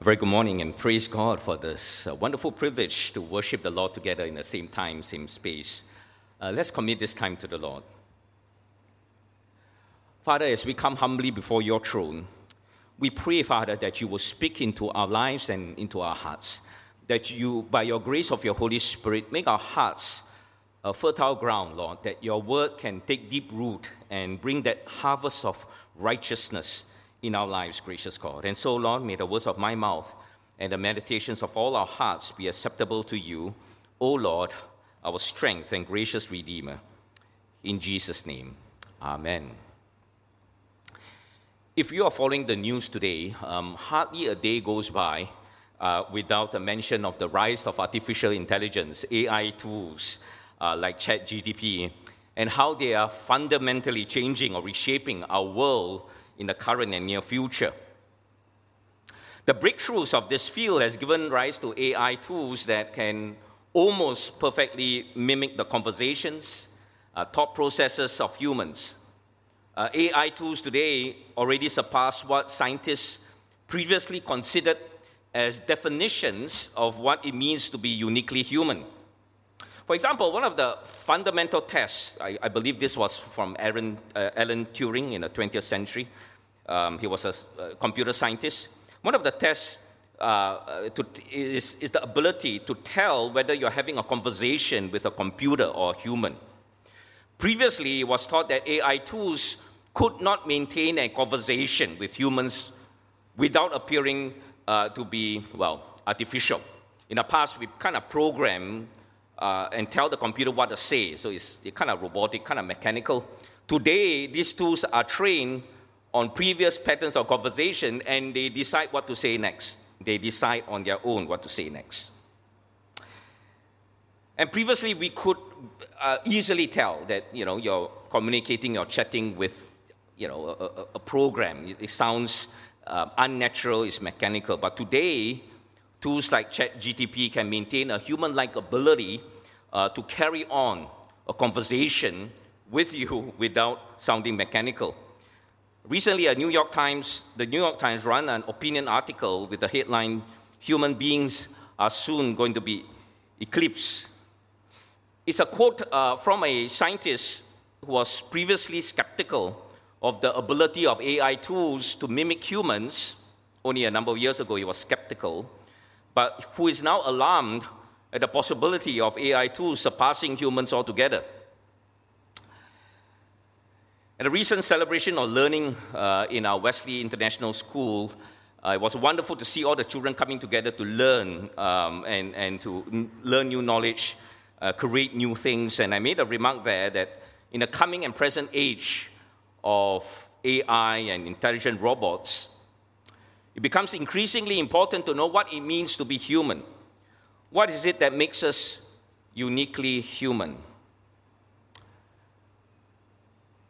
very good morning and praise God for this uh, wonderful privilege to worship the Lord together in the same time, same space. Uh, let's commit this time to the Lord. Father, as we come humbly before your throne, we pray, Father, that you will speak into our lives and into our hearts. That you, by your grace of your Holy Spirit, make our hearts a fertile ground, Lord, that your word can take deep root and bring that harvest of righteousness in our lives, gracious God. And so, Lord, may the words of my mouth and the meditations of all our hearts be acceptable to you, O Lord, our strength and gracious Redeemer. In Jesus' name, Amen. If you are following the news today, um, hardly a day goes by uh, without a mention of the rise of artificial intelligence, AI tools uh, like ChatGPT, and how they are fundamentally changing or reshaping our world in the current and near future. The breakthroughs of this field has given rise to AI tools that can almost perfectly mimic the conversations, uh, thought processes of humans. Uh, AI tools today already surpass what scientists previously considered as definitions of what it means to be uniquely human. For example, one of the fundamental tests, I, I believe this was from Aaron, uh, Alan Turing in the 20th century, um, he was a, a, computer scientist. One of the tests uh, uh, to, is, is the ability to tell whether you're having a conversation with a computer or a human. Previously, it was thought that AI tools could not maintain a conversation with humans without appearing uh, to be, well, artificial. In the past, we kind of program uh, and tell the computer what to say, so it's, it's kind of robotic, kind of mechanical. Today, these tools are trained on previous patterns of conversation and they decide what to say next. They decide on their own what to say next. And previously, we could uh, easily tell that you know you're communicating, you're chatting with you know a, a program. It, sounds uh, unnatural, it's mechanical. But today, tools like ChatGPT can maintain a human-like ability uh, to carry on a conversation with you without sounding mechanical. Recently, a New York Times, the New York Times ran an opinion article with the headline, Human Beings Are Soon Going to Be Eclipsed. It's a quote uh, from a scientist who was previously skeptical of the ability of AI tools to mimic humans. Only a number of years ago, he was skeptical, but who is now alarmed at the possibility of AI tools surpassing humans altogether. At a recent celebration of learning uh, in our Wesley International School, uh, it was wonderful to see all the children coming together to learn um, and, and to n- learn new knowledge, uh, create new things. And I made a remark there that in the coming and present age of AI and intelligent robots, it becomes increasingly important to know what it means to be human. What is it that makes us uniquely human?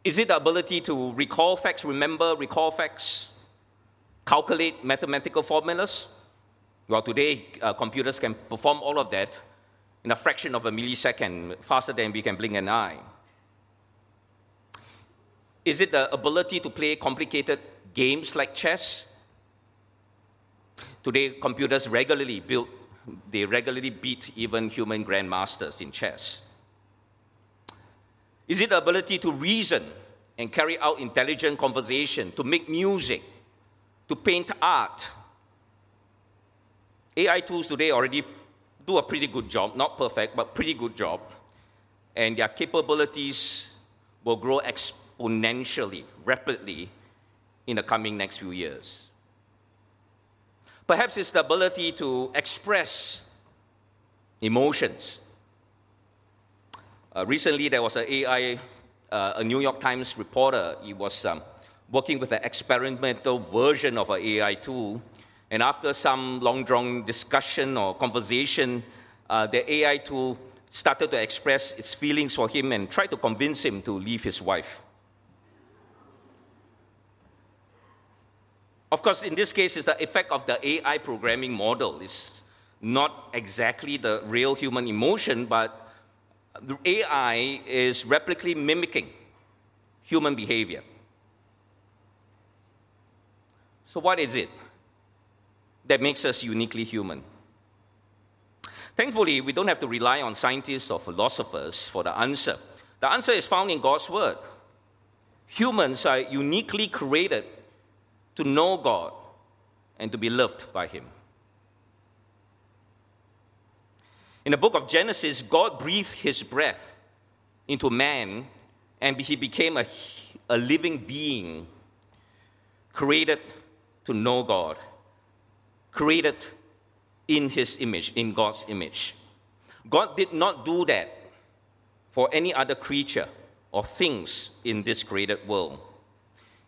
Is it the ability to recall facts, remember, recall facts, calculate mathematical formulas? Well, today, uh, computers can perform all of that in a fraction of a millisecond, faster than we can blink an eye. Is it the ability to play complicated games like chess? Today, computers regularly build, they regularly beat even human grandmasters in chess. Is it the ability to reason and carry out intelligent conversation, to make music, to paint art? AI tools today already do a pretty good job, not perfect, but pretty good job. And their capabilities will grow exponentially, rapidly in the coming next few years. Perhaps it's the ability to express emotions, uh, recently, there was an AI, uh, a New York Times reporter. He was um, working with an experimental version of an AI tool. And after some long drawn discussion or conversation, uh, the AI tool started to express its feelings for him and tried to convince him to leave his wife. Of course, in this case, it's the effect of the AI programming model. It's not exactly the real human emotion, but the AI is replically mimicking human behavior. So, what is it? that makes us uniquely human. Thankfully, we don't have to rely on scientists or philosophers for the answer. The answer is found in God's Word. Humans are uniquely created to know God and to be loved by Him. In the book of Genesis, God breathed His breath into man and he became a, a living being created to know God, created in His image, in God's image. God did not do that for any other creature or things in this created world.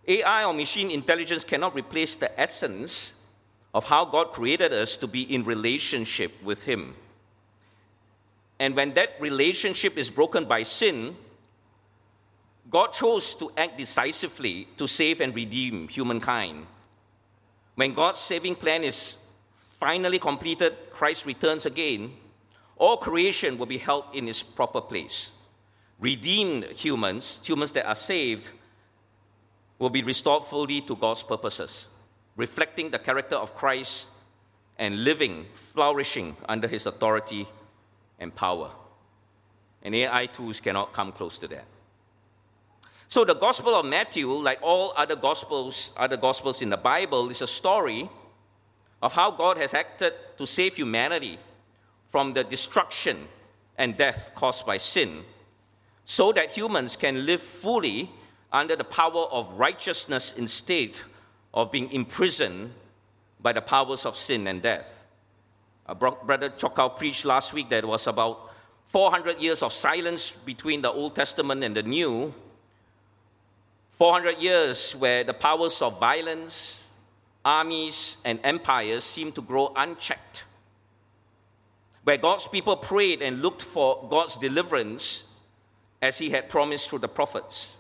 AI or machine intelligence cannot replace the essence of how God created us to be in relationship with Him. And when that relationship is broken by sin, God chose to act decisively to save and redeem humankind. When God's saving plan is finally completed, Christ returns again, all creation will be held in its proper place. Redeemed humans, humans that are saved, will be restored fully to God's purposes, reflecting the character of Christ and living, flourishing under his authority and power. And AI tools cannot come close to that. So the Gospel of Matthew, like all other gospels, other gospels in the Bible, is a story of how God has acted to save humanity from the destruction and death caused by sin, so that humans can live fully under the power of righteousness instead of being imprisoned by the powers of sin and death. Brother Chokau preached last week that it was about 400 years of silence between the Old Testament and the New 400 years where the powers of violence, armies, and empires seemed to grow unchecked. Where God's people prayed and looked for God's deliverance as He had promised through the prophets.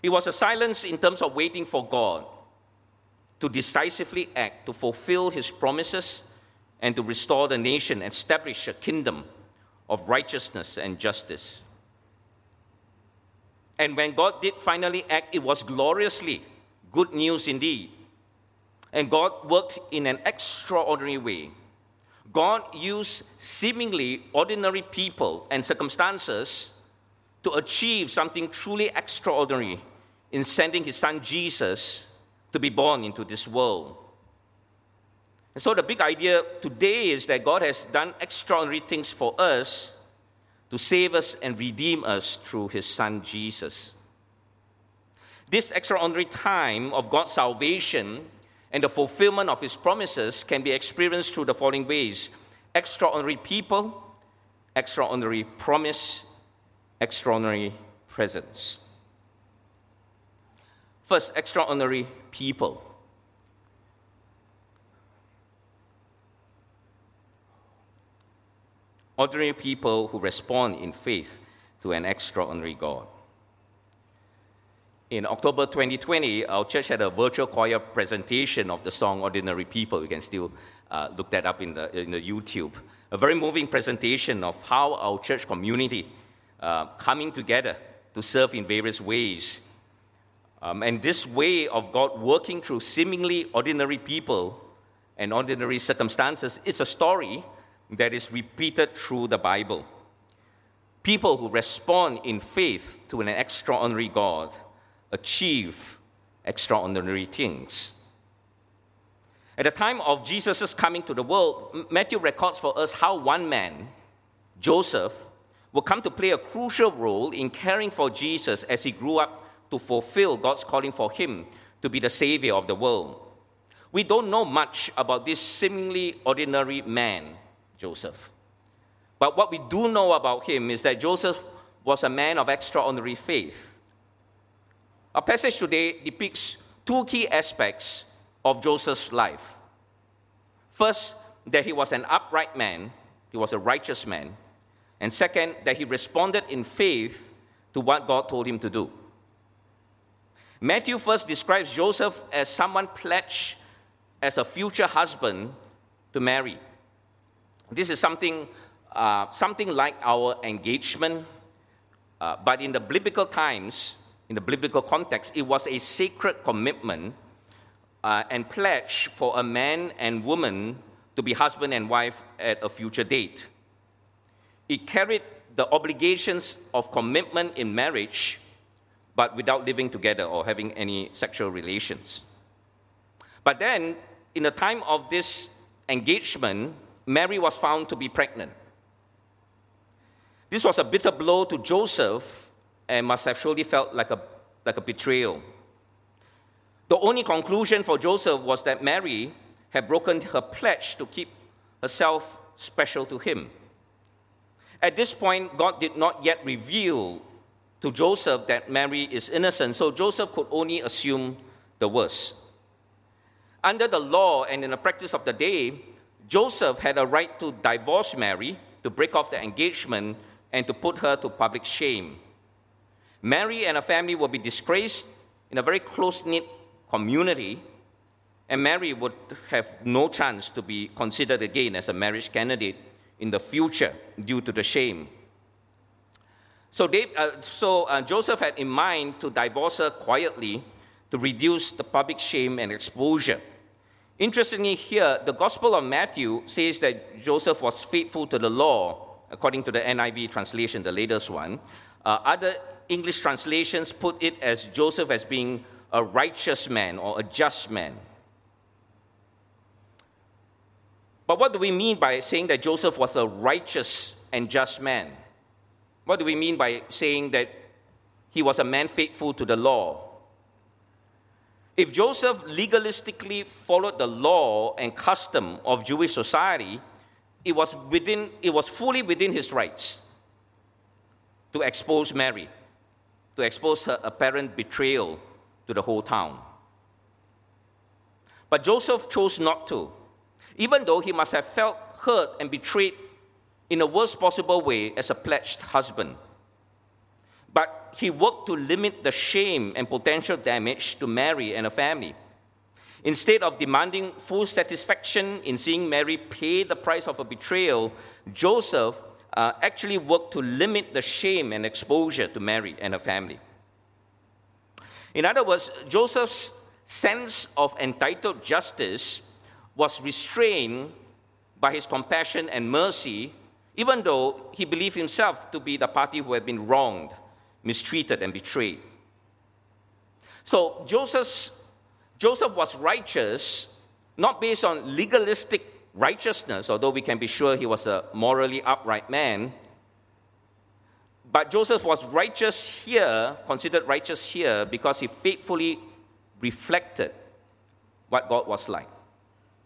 It was a silence in terms of waiting for God to decisively act, to fulfill His promises, and to restore the nation, establish a kingdom of righteousness and justice. And when God did finally act, it was gloriously good news indeed. And God worked in an extraordinary way. God used seemingly ordinary people and circumstances to achieve something truly extraordinary in sending his son Jesus to be born into this world. And so, the big idea today is that God has done extraordinary things for us to save us and redeem us through his son Jesus. This extraordinary time of God's salvation and the fulfillment of his promises can be experienced through the following ways extraordinary people, extraordinary promise, extraordinary presence. First, extraordinary people. ordinary people who respond in faith to an extraordinary God. In October 2020, our church had a virtual choir presentation of the song Ordinary People. You can still uh, look that up in the, in the YouTube. A very moving presentation of how our church community uh, coming together to serve in various ways. Um, and this way of God working through seemingly ordinary people and ordinary circumstances is a story that is repeated through the Bible. People who respond in faith to an extraordinary God achieve extraordinary things. At the time of Jesus' coming to the world, Matthew records for us how one man, Joseph, will come to play a crucial role in caring for Jesus as he grew up to fulfill God's calling for him to be the Savior of the world. We don't know much about this seemingly ordinary man, Joseph. But what we do know about him is that Joseph was a man of extraordinary faith. Our passage today depicts two key aspects of Joseph's life. First, that he was an upright man, he was a righteous man. And second, that he responded in faith to what God told him to do. Matthew first describes Joseph as someone pledged as a future husband to Mary. This is something, uh, something like our engagement, uh, but in the biblical times, in the biblical context, it was a sacred commitment uh, and pledge for a man and woman to be husband and wife at a future date. It carried the obligations of commitment in marriage, but without living together or having any sexual relations. But then, in the time of this engagement, Mary was found to be pregnant. This was a bitter blow to Joseph and must have surely felt like a, like a betrayal. The only conclusion for Joseph was that Mary had broken her pledge to keep herself special to him. At this point, God did not yet reveal to Joseph that Mary is innocent, so Joseph could only assume the worst. Under the law and in the practice of the day, Joseph had a right to divorce Mary, to break off the engagement, and to put her to public shame. Mary and her family would be disgraced in a very close knit community, and Mary would have no chance to be considered again as a marriage candidate in the future due to the shame. So, Dave, uh, so uh, Joseph had in mind to divorce her quietly to reduce the public shame and exposure. Interestingly, here, the Gospel of Matthew says that Joseph was faithful to the law, according to the NIV translation, the latest one. Uh, other English translations put it as Joseph as being a righteous man or a just man. But what do we mean by saying that Joseph was a righteous and just man? What do we mean by saying that he was a man faithful to the law? If Joseph legalistically followed the law and custom of Jewish society, it was, within, it was fully within his rights to expose Mary, to expose her apparent betrayal to the whole town. But Joseph chose not to even though he must have felt hurt and betrayed in the worst possible way as a pledged husband. But he worked to limit the shame and potential damage to Mary and her family. Instead of demanding full satisfaction in seeing Mary pay the price of a betrayal, Joseph uh, actually worked to limit the shame and exposure to Mary and her family. In other words, Joseph's sense of entitled justice was restrained by his compassion and mercy, even though he believed himself to be the party who had been wronged, mistreated, and betrayed. So Joseph's, Joseph was righteous not based on legalistic righteousness, although we can be sure he was a morally upright man. But Joseph was righteous here, considered righteous here, because he faithfully reflected what God was like.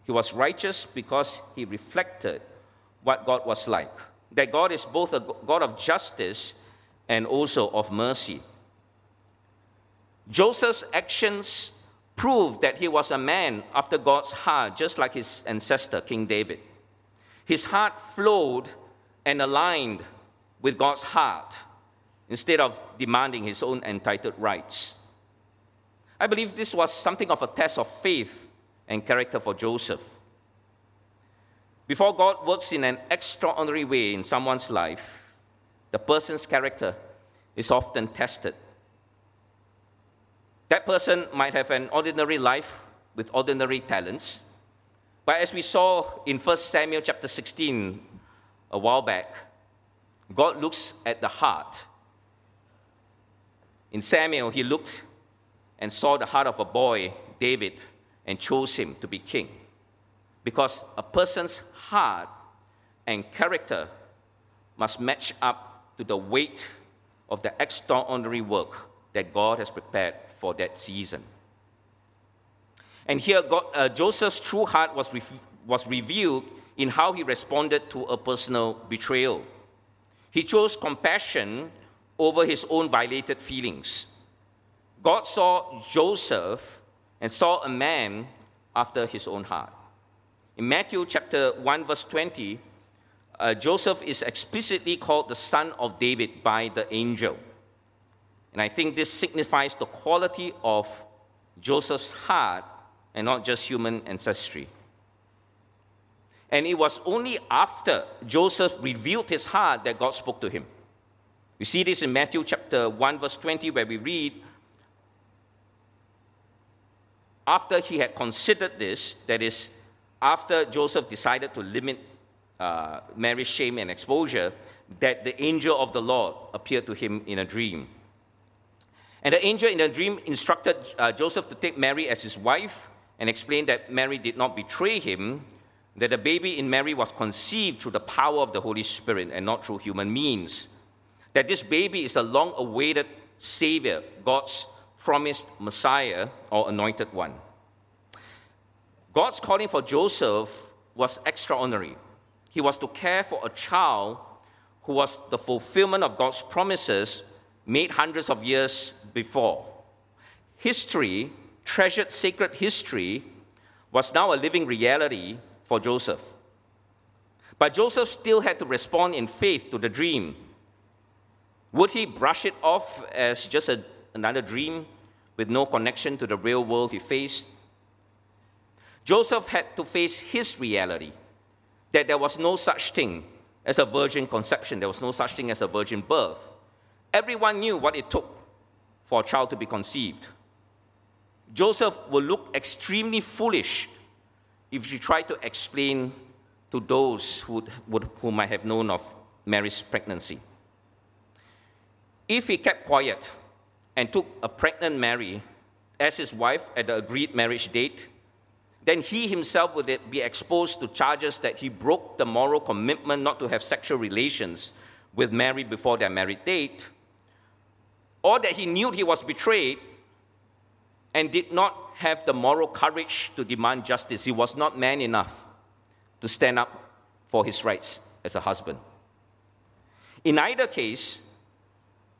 He was righteous because he reflected what God was like. That God is both a God of justice and also of mercy. Joseph's actions prove that he was a man after God's heart, just like his ancestor, King David. His heart flowed and aligned with God's heart instead of demanding his own entitled rights. I believe this was something of a test of faith and character for Joseph. Before God works in an extraordinary way in someone's life, the person's character is often tested. That person might have an ordinary life with ordinary talents, but as we saw in 1 Samuel chapter 16 a while back, God looks at the heart. In Samuel, he looked and saw the heart of a boy, David, and chose him to be king. Because a person's heart and character must match up to the weight of the extraordinary work that God has prepared for that season. And here, God, uh, Joseph's true heart was, re- was revealed in how he responded to a personal betrayal. He chose compassion over his own violated feelings. God saw Joseph and saw a man after his own heart. In Matthew chapter 1, verse 20, uh, Joseph is explicitly called the son of David by the angel. And I think this signifies the quality of Joseph's heart and not just human ancestry. And it was only after Joseph revealed his heart that God spoke to him. We see this in Matthew chapter 1, verse 20, where we read, after he had considered this, that is, after Joseph decided to limit uh, Mary's shame and exposure, that the angel of the Lord appeared to him in a dream. And the angel in the dream instructed uh, Joseph to take Mary as his wife and explained that Mary did not betray him, that the baby in Mary was conceived through the power of the Holy Spirit and not through human means, that this baby is the long awaited Savior, God's promised Messiah or anointed one. God's calling for Joseph was extraordinary. He was to care for a child who was the fulfillment of God's promises made hundreds of years before. History, treasured sacred history, was now a living reality for Joseph. But Joseph still had to respond in faith to the dream. Would he brush it off as just a, another dream with no connection to the real world he faced? Joseph had to face his reality that there was no such thing as a virgin conception, there was no such thing as a virgin birth. Everyone knew what it took for a child to be conceived. Joseph would look extremely foolish if he tried to explain to those who, would, who might have known of Mary's pregnancy. If he kept quiet and took a pregnant Mary as his wife at the agreed marriage date, then he himself would be exposed to charges that he broke the moral commitment not to have sexual relations with Mary before their married date, or that he knew he was betrayed and did not have the moral courage to demand justice. He was not man enough to stand up for his rights as a husband. In either case,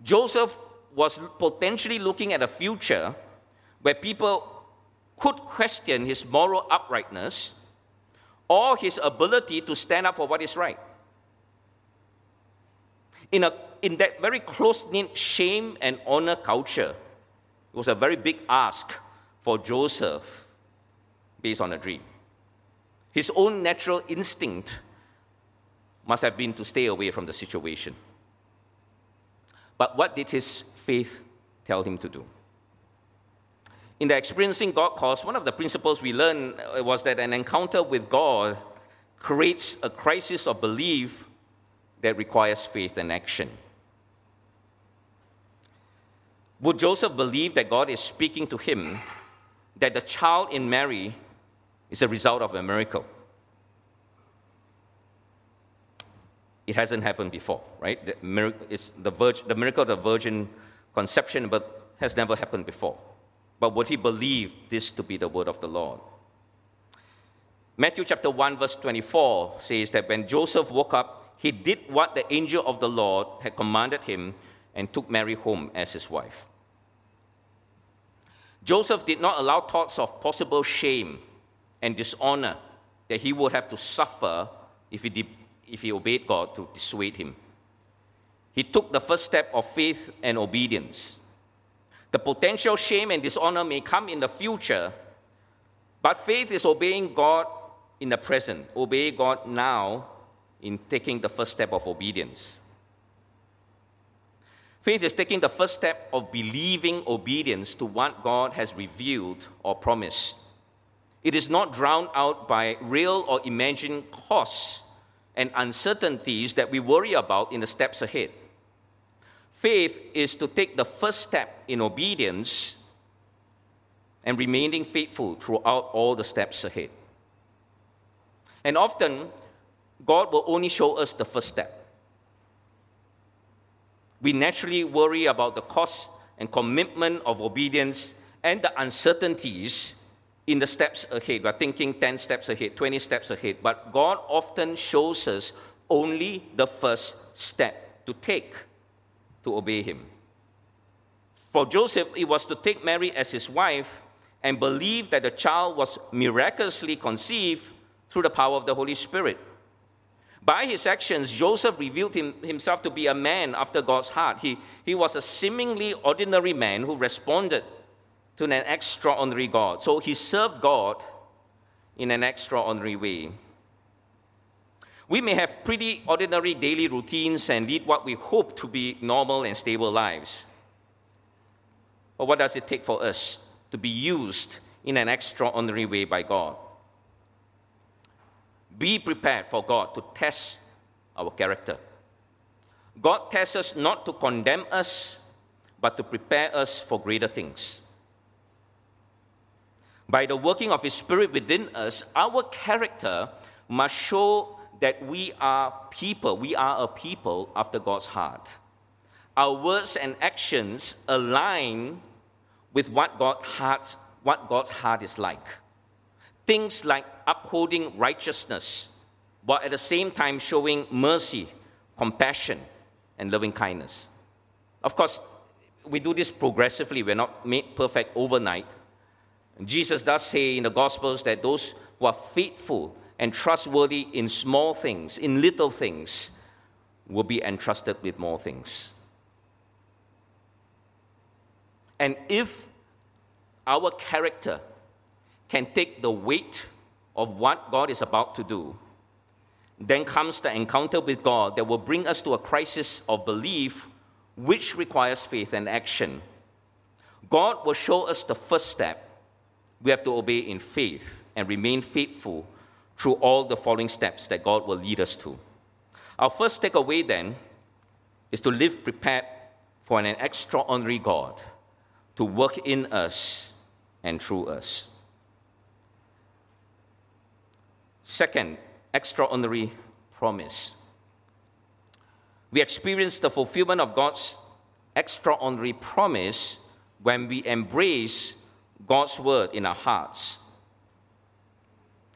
Joseph was potentially looking at a future where people could question his moral uprightness or his ability to stand up for what is right. In, a, in that very close knit shame and honor culture, it was a very big ask for Joseph based on a dream. His own natural instinct must have been to stay away from the situation. But what did his faith tell him to do? In the Experiencing God course, one of the principles we learned uh, was that an encounter with God creates a crisis of belief that requires faith and action. Would Joseph believe that God is speaking to him, that the child in Mary is a result of a miracle? It hasn't happened before, right? The, miracle, the, the miracle of the virgin conception but has never happened before. But would he believe this to be the word of the Lord? Matthew chapter 1, verse 24 says that when Joseph woke up, he did what the angel of the Lord had commanded him and took Mary home as his wife. Joseph did not allow thoughts of possible shame and dishonor that he would have to suffer if he, did, if he obeyed God to dissuade him. He took the first step of faith and obedience. The potential shame and dishonor may come in the future, but faith is obeying God in the present, obey God now in taking the first step of obedience. Faith is taking the first step of believing obedience to what God has revealed or promised. It is not drowned out by real or imagined costs and uncertainties that we worry about in the steps ahead. Faith is to take the first step in obedience and remaining faithful throughout all the steps ahead. And often, God will only show us the first step. We naturally worry about the cost and commitment of obedience and the uncertainties in the steps ahead. We're thinking 10 steps ahead, 20 steps ahead, but God often shows us only the first step to take to obey him. For Joseph, it was to take Mary as his wife and believe that the child was miraculously conceived through the power of the Holy Spirit. By his actions, Joseph revealed him, himself to be a man after God's heart. He, he was a seemingly ordinary man who responded to an extraordinary God. So he served God in an extraordinary way. We may have pretty ordinary daily routines and lead what we hope to be normal and stable lives. But what does it take for us to be used in an extraordinary way by God. Be prepared for God to test our character. God tests us not to condemn us, but to prepare us for greater things. By the working of His Spirit within us, our character must show that we are people, we are a people after God's heart. Our words and actions align with what, God heart, what God's heart is like. Things like upholding righteousness, but at the same time showing mercy, compassion, and loving kindness. Of course, we do this progressively. We're not made perfect overnight. Jesus does say in the Gospels that those who are faithful and trustworthy in small things, in little things, will be entrusted with more things. And if our character can take the weight of what God is about to do, then comes the encounter with God that will bring us to a crisis of belief, which requires faith and action. God will show us the first step. We have to obey in faith and remain faithful through all the following steps that God will lead us to. Our first takeaway then is to live prepared for an extraordinary God to work in us and through us. Second, extraordinary promise. We experience the fulfillment of God's extraordinary promise when we embrace God's word in our hearts.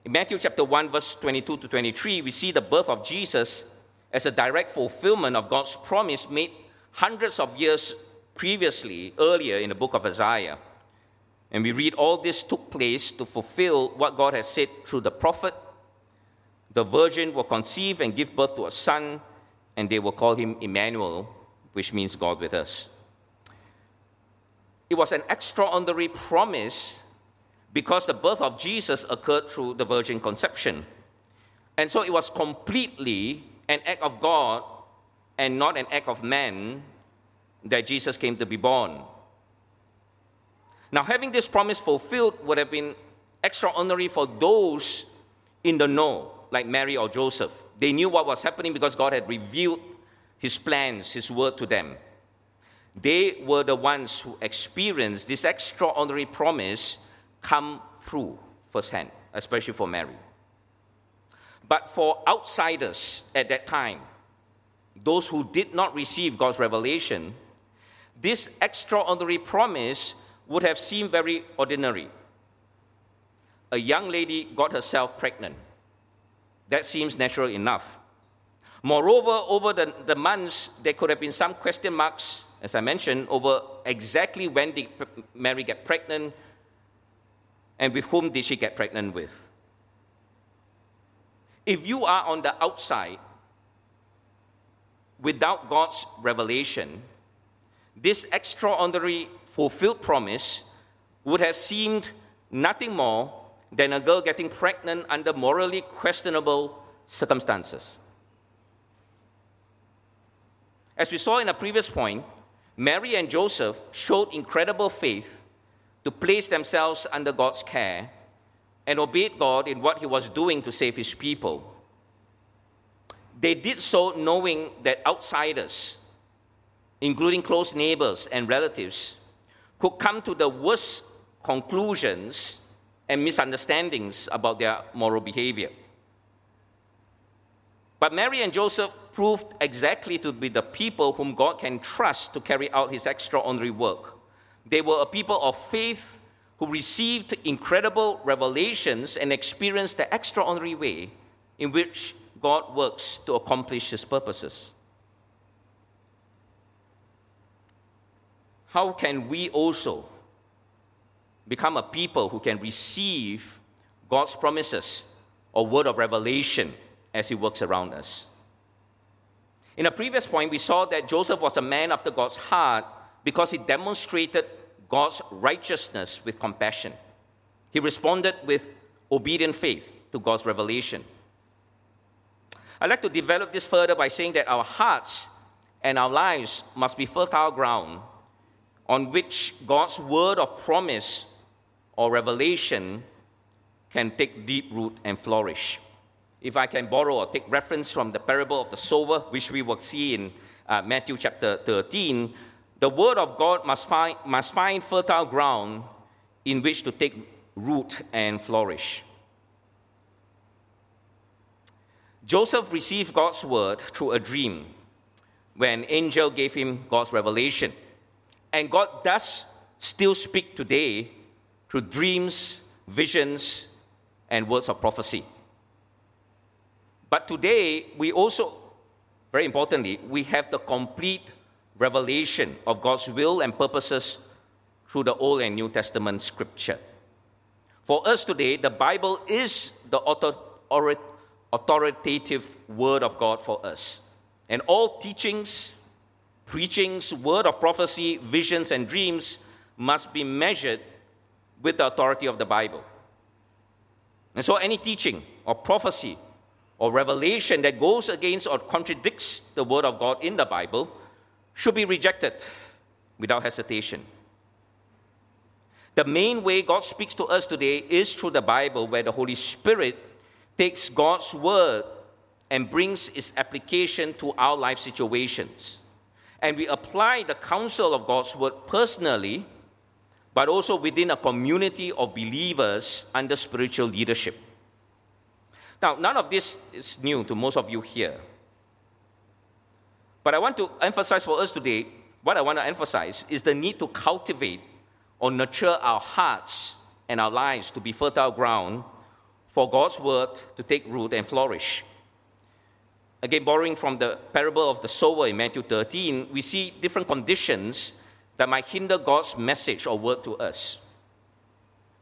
In Matthew chapter 1, verse 22 to 23, we see the birth of Jesus as a direct fulfillment of God's promise made hundreds of years previously, earlier in the book of Isaiah. And we read all this took place to fulfill what God has said through the prophet the virgin will conceive and give birth to a son, and they will call him Emmanuel, which means God with us. It was an extraordinary promise because the birth of Jesus occurred through the virgin conception. And so it was completely an act of God and not an act of man that Jesus came to be born. Now, having this promise fulfilled would have been extraordinary for those in the know like Mary or Joseph. They knew what was happening because God had revealed His plans, His word to them. They were the ones who experienced this extraordinary promise come through firsthand, especially for Mary. But for outsiders at that time, those who did not receive God's revelation, this extraordinary promise would have seemed very ordinary. A young lady got herself pregnant that seems natural enough. Moreover, over the, the months, there could have been some question marks, as I mentioned, over exactly when did Mary get pregnant and with whom did she get pregnant with. If you are on the outside, without God's revelation, this extraordinary fulfilled promise would have seemed nothing more than a girl getting pregnant under morally questionable circumstances. As we saw in a previous point, Mary and Joseph showed incredible faith to place themselves under God's care and obeyed God in what He was doing to save His people. They did so knowing that outsiders, including close neighbors and relatives, could come to the worst conclusions and misunderstandings about their moral behavior. But Mary and Joseph proved exactly to be the people whom God can trust to carry out his extraordinary work. They were a people of faith who received incredible revelations and experienced the extraordinary way in which God works to accomplish his purposes. How can we also become a people who can receive God's promises or word of revelation as He works around us. In a previous point, we saw that Joseph was a man after God's heart because he demonstrated God's righteousness with compassion. He responded with obedient faith to God's revelation. I'd like to develop this further by saying that our hearts and our lives must be fertile ground on which God's word of promise or revelation can take deep root and flourish. If I can borrow or take reference from the parable of the sower, which we will see in uh, Matthew chapter 13, the word of God must find, must find fertile ground in which to take root and flourish. Joseph received God's word through a dream when an angel gave him God's revelation. And God does still speak today through dreams, visions, and words of prophecy. But today, we also, very importantly, we have the complete revelation of God's will and purposes through the Old and New Testament scripture. For us today, the Bible is the authoritative word of God for us. And all teachings, preachings, word of prophecy, visions, and dreams must be measured with the authority of the Bible. And so, any teaching or prophecy or revelation that goes against or contradicts the Word of God in the Bible should be rejected without hesitation. The main way God speaks to us today is through the Bible, where the Holy Spirit takes God's Word and brings its application to our life situations. And we apply the counsel of God's Word personally but also within a community of believers under spiritual leadership. Now, none of this is new to most of you here. But I want to emphasize for us today, what I want to emphasize is the need to cultivate or nurture our hearts and our lives to be fertile ground for God's word to take root and flourish. Again, borrowing from the parable of the sower in Matthew 13, we see different conditions that might hinder God's message or word to us.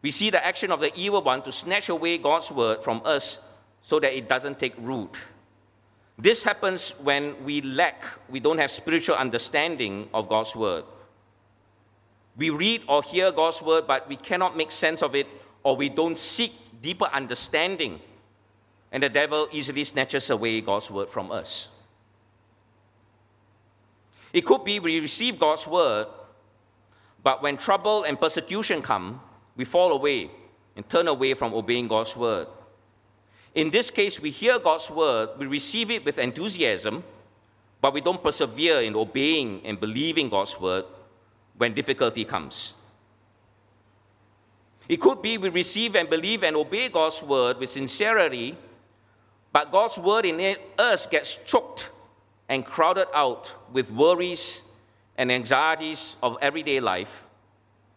We see the action of the evil one to snatch away God's word from us so that it doesn't take root. This happens when we lack, we don't have spiritual understanding of God's word. We read or hear God's word, but we cannot make sense of it, or we don't seek deeper understanding. And the devil easily snatches away God's word from us. It could be we receive God's word, but when trouble and persecution come, we fall away and turn away from obeying God's word. In this case, we hear God's word, we receive it with enthusiasm, but we don't persevere in obeying and believing God's word when difficulty comes. It could be we receive and believe and obey God's word with sincerity, but God's word in us gets choked and crowded out with worries and anxieties of everyday life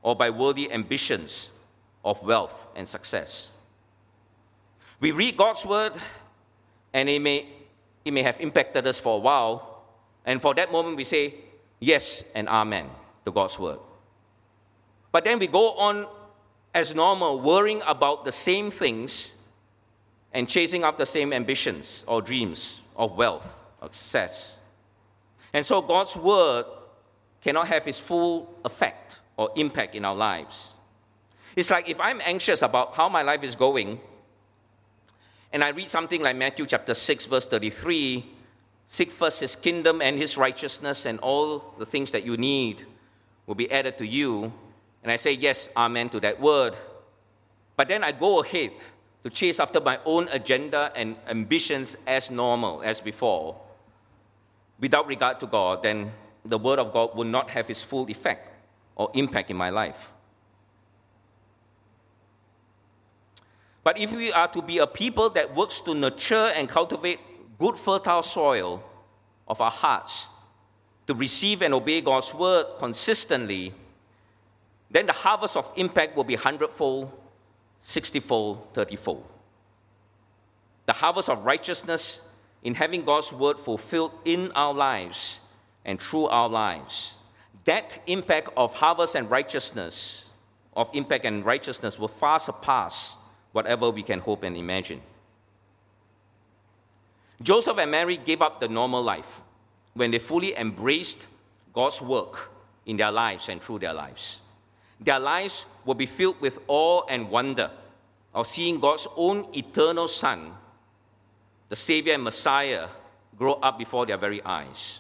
or by worldly ambitions of wealth and success. We read God's word, and it may, it may have impacted us for a while, and for that moment we say yes and amen to God's word. But then we go on as normal, worrying about the same things and chasing after the same ambitions or dreams of wealth or success. And so God's word cannot have its full effect or impact in our lives. It's like if I'm anxious about how my life is going, and I read something like Matthew chapter 6, verse 33 seek first his kingdom and his righteousness, and all the things that you need will be added to you. And I say, Yes, amen to that word. But then I go ahead to chase after my own agenda and ambitions as normal, as before, without regard to God, then the Word of God will not have its full effect or impact in my life. But if we are to be a people that works to nurture and cultivate good, fertile soil of our hearts, to receive and obey God's word consistently, then the harvest of impact will be hundredfold, sixtyfold, thirtyfold. The harvest of righteousness in having God's word fulfilled in our lives and through our lives. That impact of harvest and righteousness, of impact and righteousness, will far surpass whatever we can hope and imagine. Joseph and Mary gave up the normal life when they fully embraced God's work in their lives and through their lives. Their lives will be filled with awe and wonder of seeing God's own eternal Son, the Savior and Messiah, grow up before their very eyes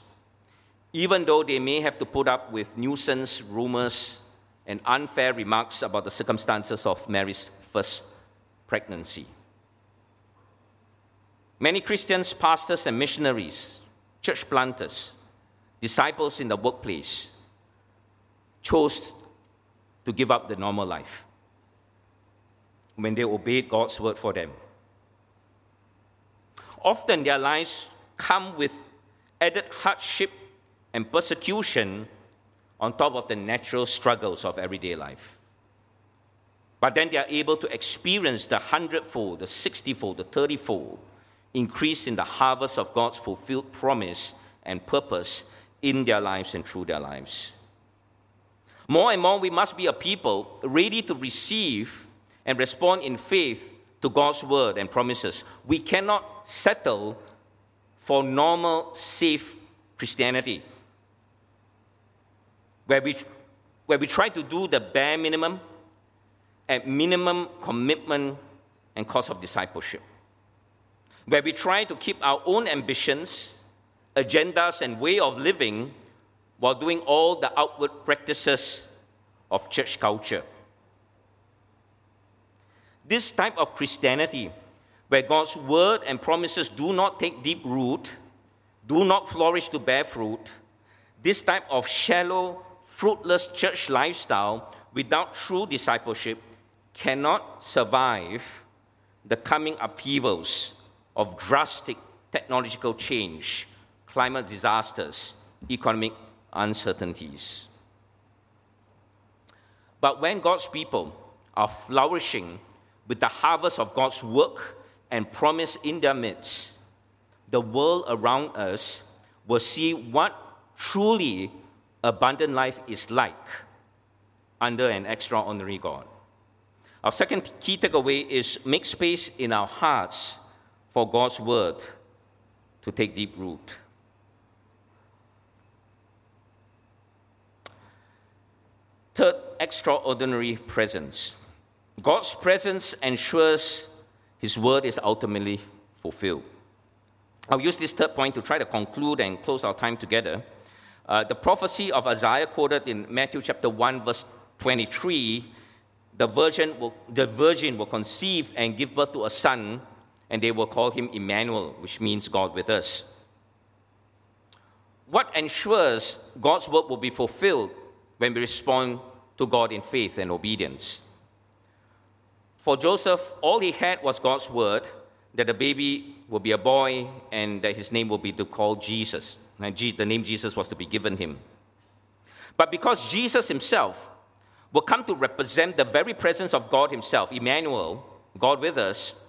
even though they may have to put up with nuisance, rumors, and unfair remarks about the circumstances of Mary's first pregnancy. Many Christians, pastors, and missionaries, church planters, disciples in the workplace chose to give up the normal life when they obeyed God's word for them. Often their lives come with added hardship and persecution on top of the natural struggles of everyday life. But then they are able to experience the hundredfold, the sixtyfold, the thirtyfold increase in the harvest of God's fulfilled promise and purpose in their lives and through their lives. More and more, we must be a people ready to receive and respond in faith to God's word and promises. We cannot settle for normal, safe Christianity, where we, where we try to do the bare minimum at minimum commitment and cost of discipleship, where we try to keep our own ambitions, agendas, and way of living while doing all the outward practices of church culture. This type of Christianity, where God's word and promises do not take deep root, do not flourish to bear fruit, this type of shallow, fruitless church lifestyle without true discipleship cannot survive the coming upheavals of drastic technological change, climate disasters, economic uncertainties. But when God's people are flourishing with the harvest of God's work and promise in their midst, the world around us will see what truly abundant life is like under an extraordinary God. Our second key takeaway is make space in our hearts for God's word to take deep root. Third, extraordinary presence. God's presence ensures His word is ultimately fulfilled. I'll use this third point to try to conclude and close our time together. Uh, the prophecy of Isaiah quoted in Matthew chapter 1, verse 23 the virgin, will, the virgin will conceive and give birth to a son, and they will call him Emmanuel, which means God with us. What ensures God's word will be fulfilled when we respond to God in faith and obedience? For Joseph, all he had was God's word that the baby will be a boy and that his name will be to call Jesus. And the name Jesus was to be given him. But because Jesus himself will come to represent the very presence of God himself, Emmanuel, God with us,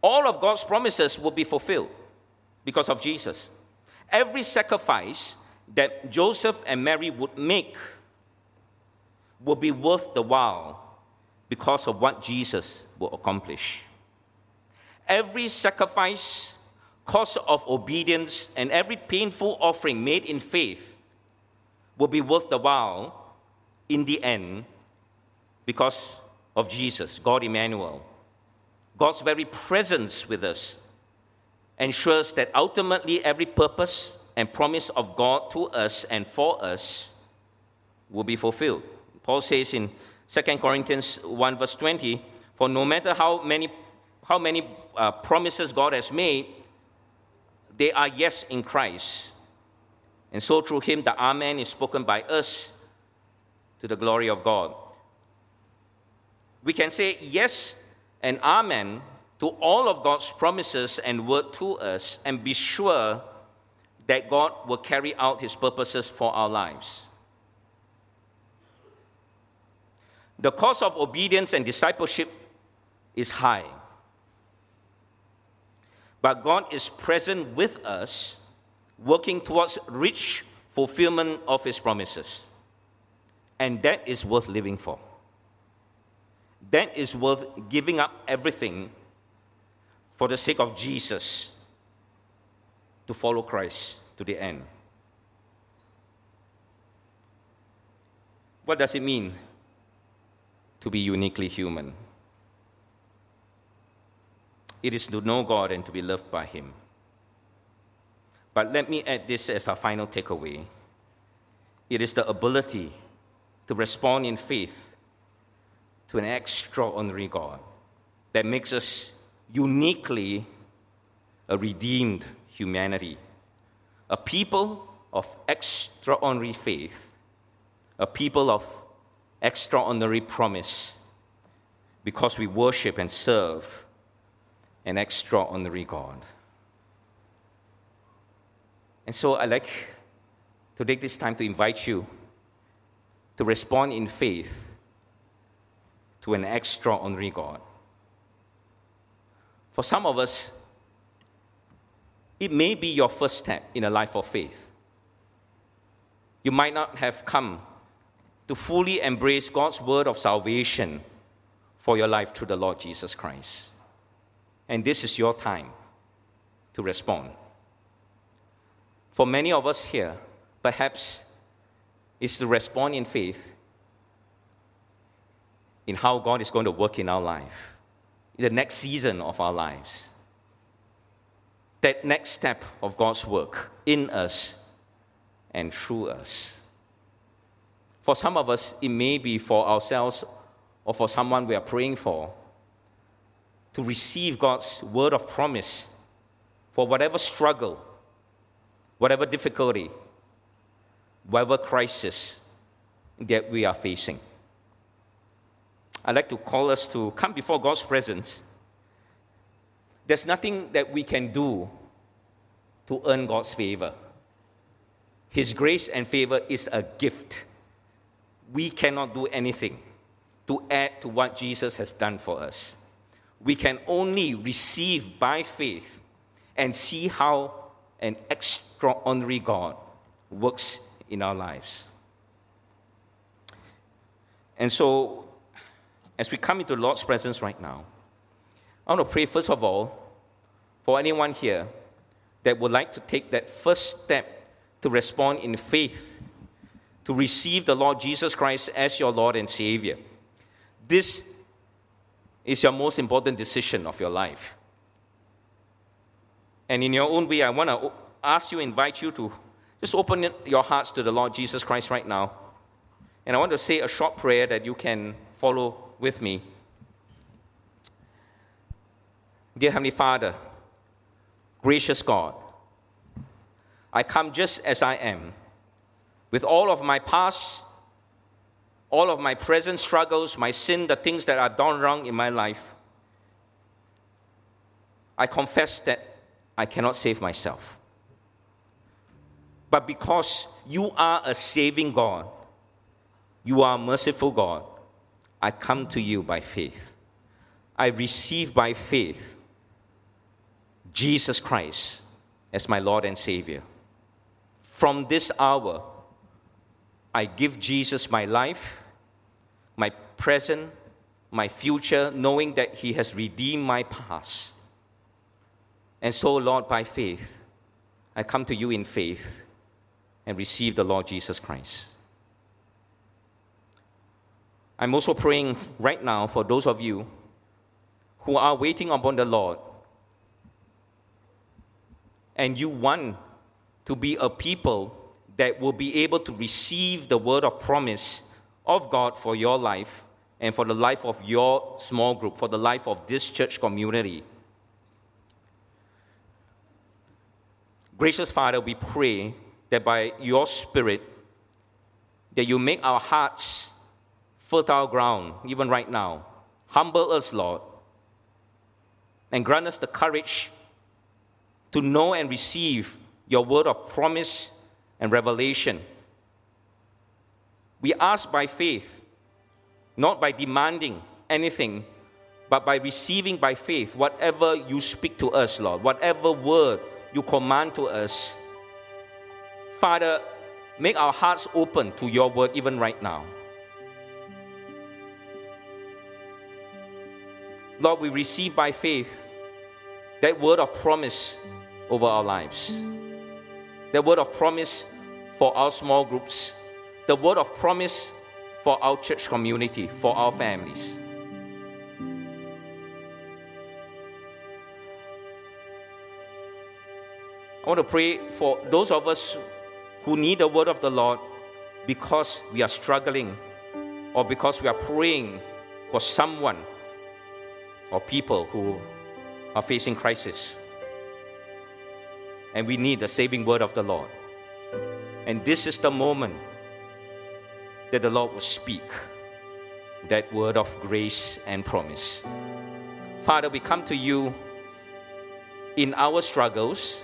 all of God's promises will be fulfilled because of Jesus. Every sacrifice that Joseph and Mary would make will be worth the while because of what Jesus will accomplish. Every sacrifice, cost of obedience, and every painful offering made in faith will be worth the while in the end because of Jesus, God Emmanuel. God's very presence with us ensures that ultimately every purpose and promise of God to us and for us will be fulfilled. Paul says in 2 Corinthians 1, verse 20, for no matter how many, how many uh, promises God has made, they are yes in Christ. And so through him, the Amen is spoken by us to the glory of God. We can say yes and Amen to all of God's promises and word to us and be sure that God will carry out his purposes for our lives. the cost of obedience and discipleship is high. But God is present with us, working towards rich fulfillment of His promises. And that is worth living for. That is worth giving up everything for the sake of Jesus to follow Christ to the end. What does it mean to be uniquely human. It is to know God and to be loved by Him. But let me add this as our final takeaway it is the ability to respond in faith to an extraordinary God that makes us uniquely a redeemed humanity, a people of extraordinary faith, a people of extraordinary promise, because we worship and serve an extraordinary God. And so I'd like to take this time to invite you to respond in faith to an extraordinary God. For some of us, it may be your first step in a life of faith. You might not have come to fully embrace God's word of salvation for your life through the Lord Jesus Christ. And this is your time to respond. For many of us here, perhaps is to respond in faith in how God is going to work in our life, in the next season of our lives. That next step of God's work in us and through us. For some of us, it may be for ourselves or for someone we are praying for to receive God's word of promise for whatever struggle, whatever difficulty, whatever crisis that we are facing. I'd like to call us to come before God's presence. There's nothing that we can do to earn God's favor. His grace and favor is a gift. We cannot do anything to add to what Jesus has done for us. We can only receive by faith and see how an extraordinary God works in our lives. And so, as we come into the Lord's presence right now, I want to pray first of all for anyone here that would like to take that first step to respond in faith, to receive the Lord Jesus Christ as your Lord and Savior. This is your most important decision of your life. And in your own way, I want to ask you, invite you to just open your hearts to the Lord Jesus Christ right now. And I want to say a short prayer that you can follow with me. Dear Heavenly Father, gracious God, I come just as I am, with all of my past, all of my present struggles, my sin, the things that I've done wrong in my life. I confess that I cannot save myself. But because you are a saving God, you are a merciful God, I come to you by faith. I receive by faith Jesus Christ as my Lord and Savior. From this hour, I give Jesus my life, my present, my future, knowing that He has redeemed my past. And so, Lord, by faith, I come to you in faith and receive the Lord Jesus Christ. I'm also praying right now for those of you who are waiting upon the Lord and you want to be a people that will be able to receive the word of promise of God for your life and for the life of your small group, for the life of this church community. Gracious Father, we pray that by your Spirit, that you make our hearts fertile ground, even right now. Humble us, Lord, and grant us the courage to know and receive your word of promise and revelation. We ask by faith, not by demanding anything, but by receiving by faith whatever you speak to us, Lord, whatever word you command to us Father, make our hearts open to your word even right now. Lord, we receive by faith that word of promise over our lives, that word of promise for our small groups, the word of promise for our church community, for our families. I want to pray for those of us who need the word of the Lord because we are struggling or because we are praying for someone or people who are facing crisis. And we need the saving word of the Lord. And this is the moment that the Lord will speak that word of grace and promise. Father, we come to you in our struggles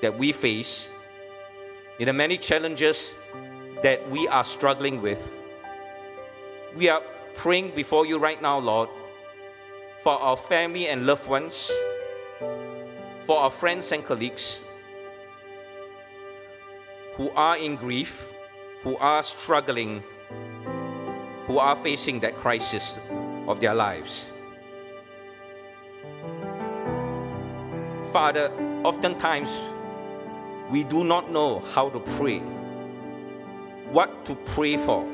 that we face, in the many challenges that we are struggling with. We are praying before you right now, Lord, for our family and loved ones, for our friends and colleagues who are in grief, who are struggling, who are facing that crisis of their lives. Father, oftentimes we do not know how to pray, what to pray for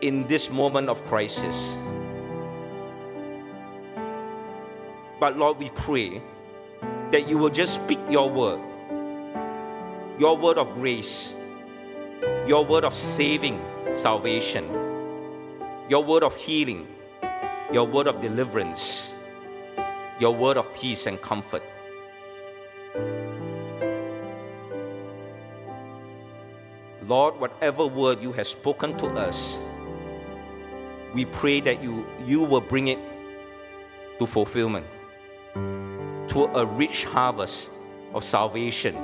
in this moment of crisis. But Lord, we pray that you will just speak your word, your word of grace, your word of saving, salvation, your word of healing, your word of deliverance, your word of peace and comfort. Lord, whatever word you have spoken to us, we pray that you, you will bring it to fulfillment, to a rich harvest of salvation,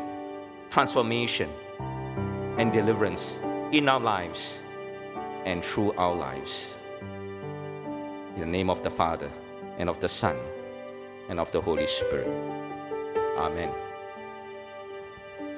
transformation, and deliverance in our lives and through our lives. In the name of the Father, and of the Son, and of the Holy Spirit. Amen.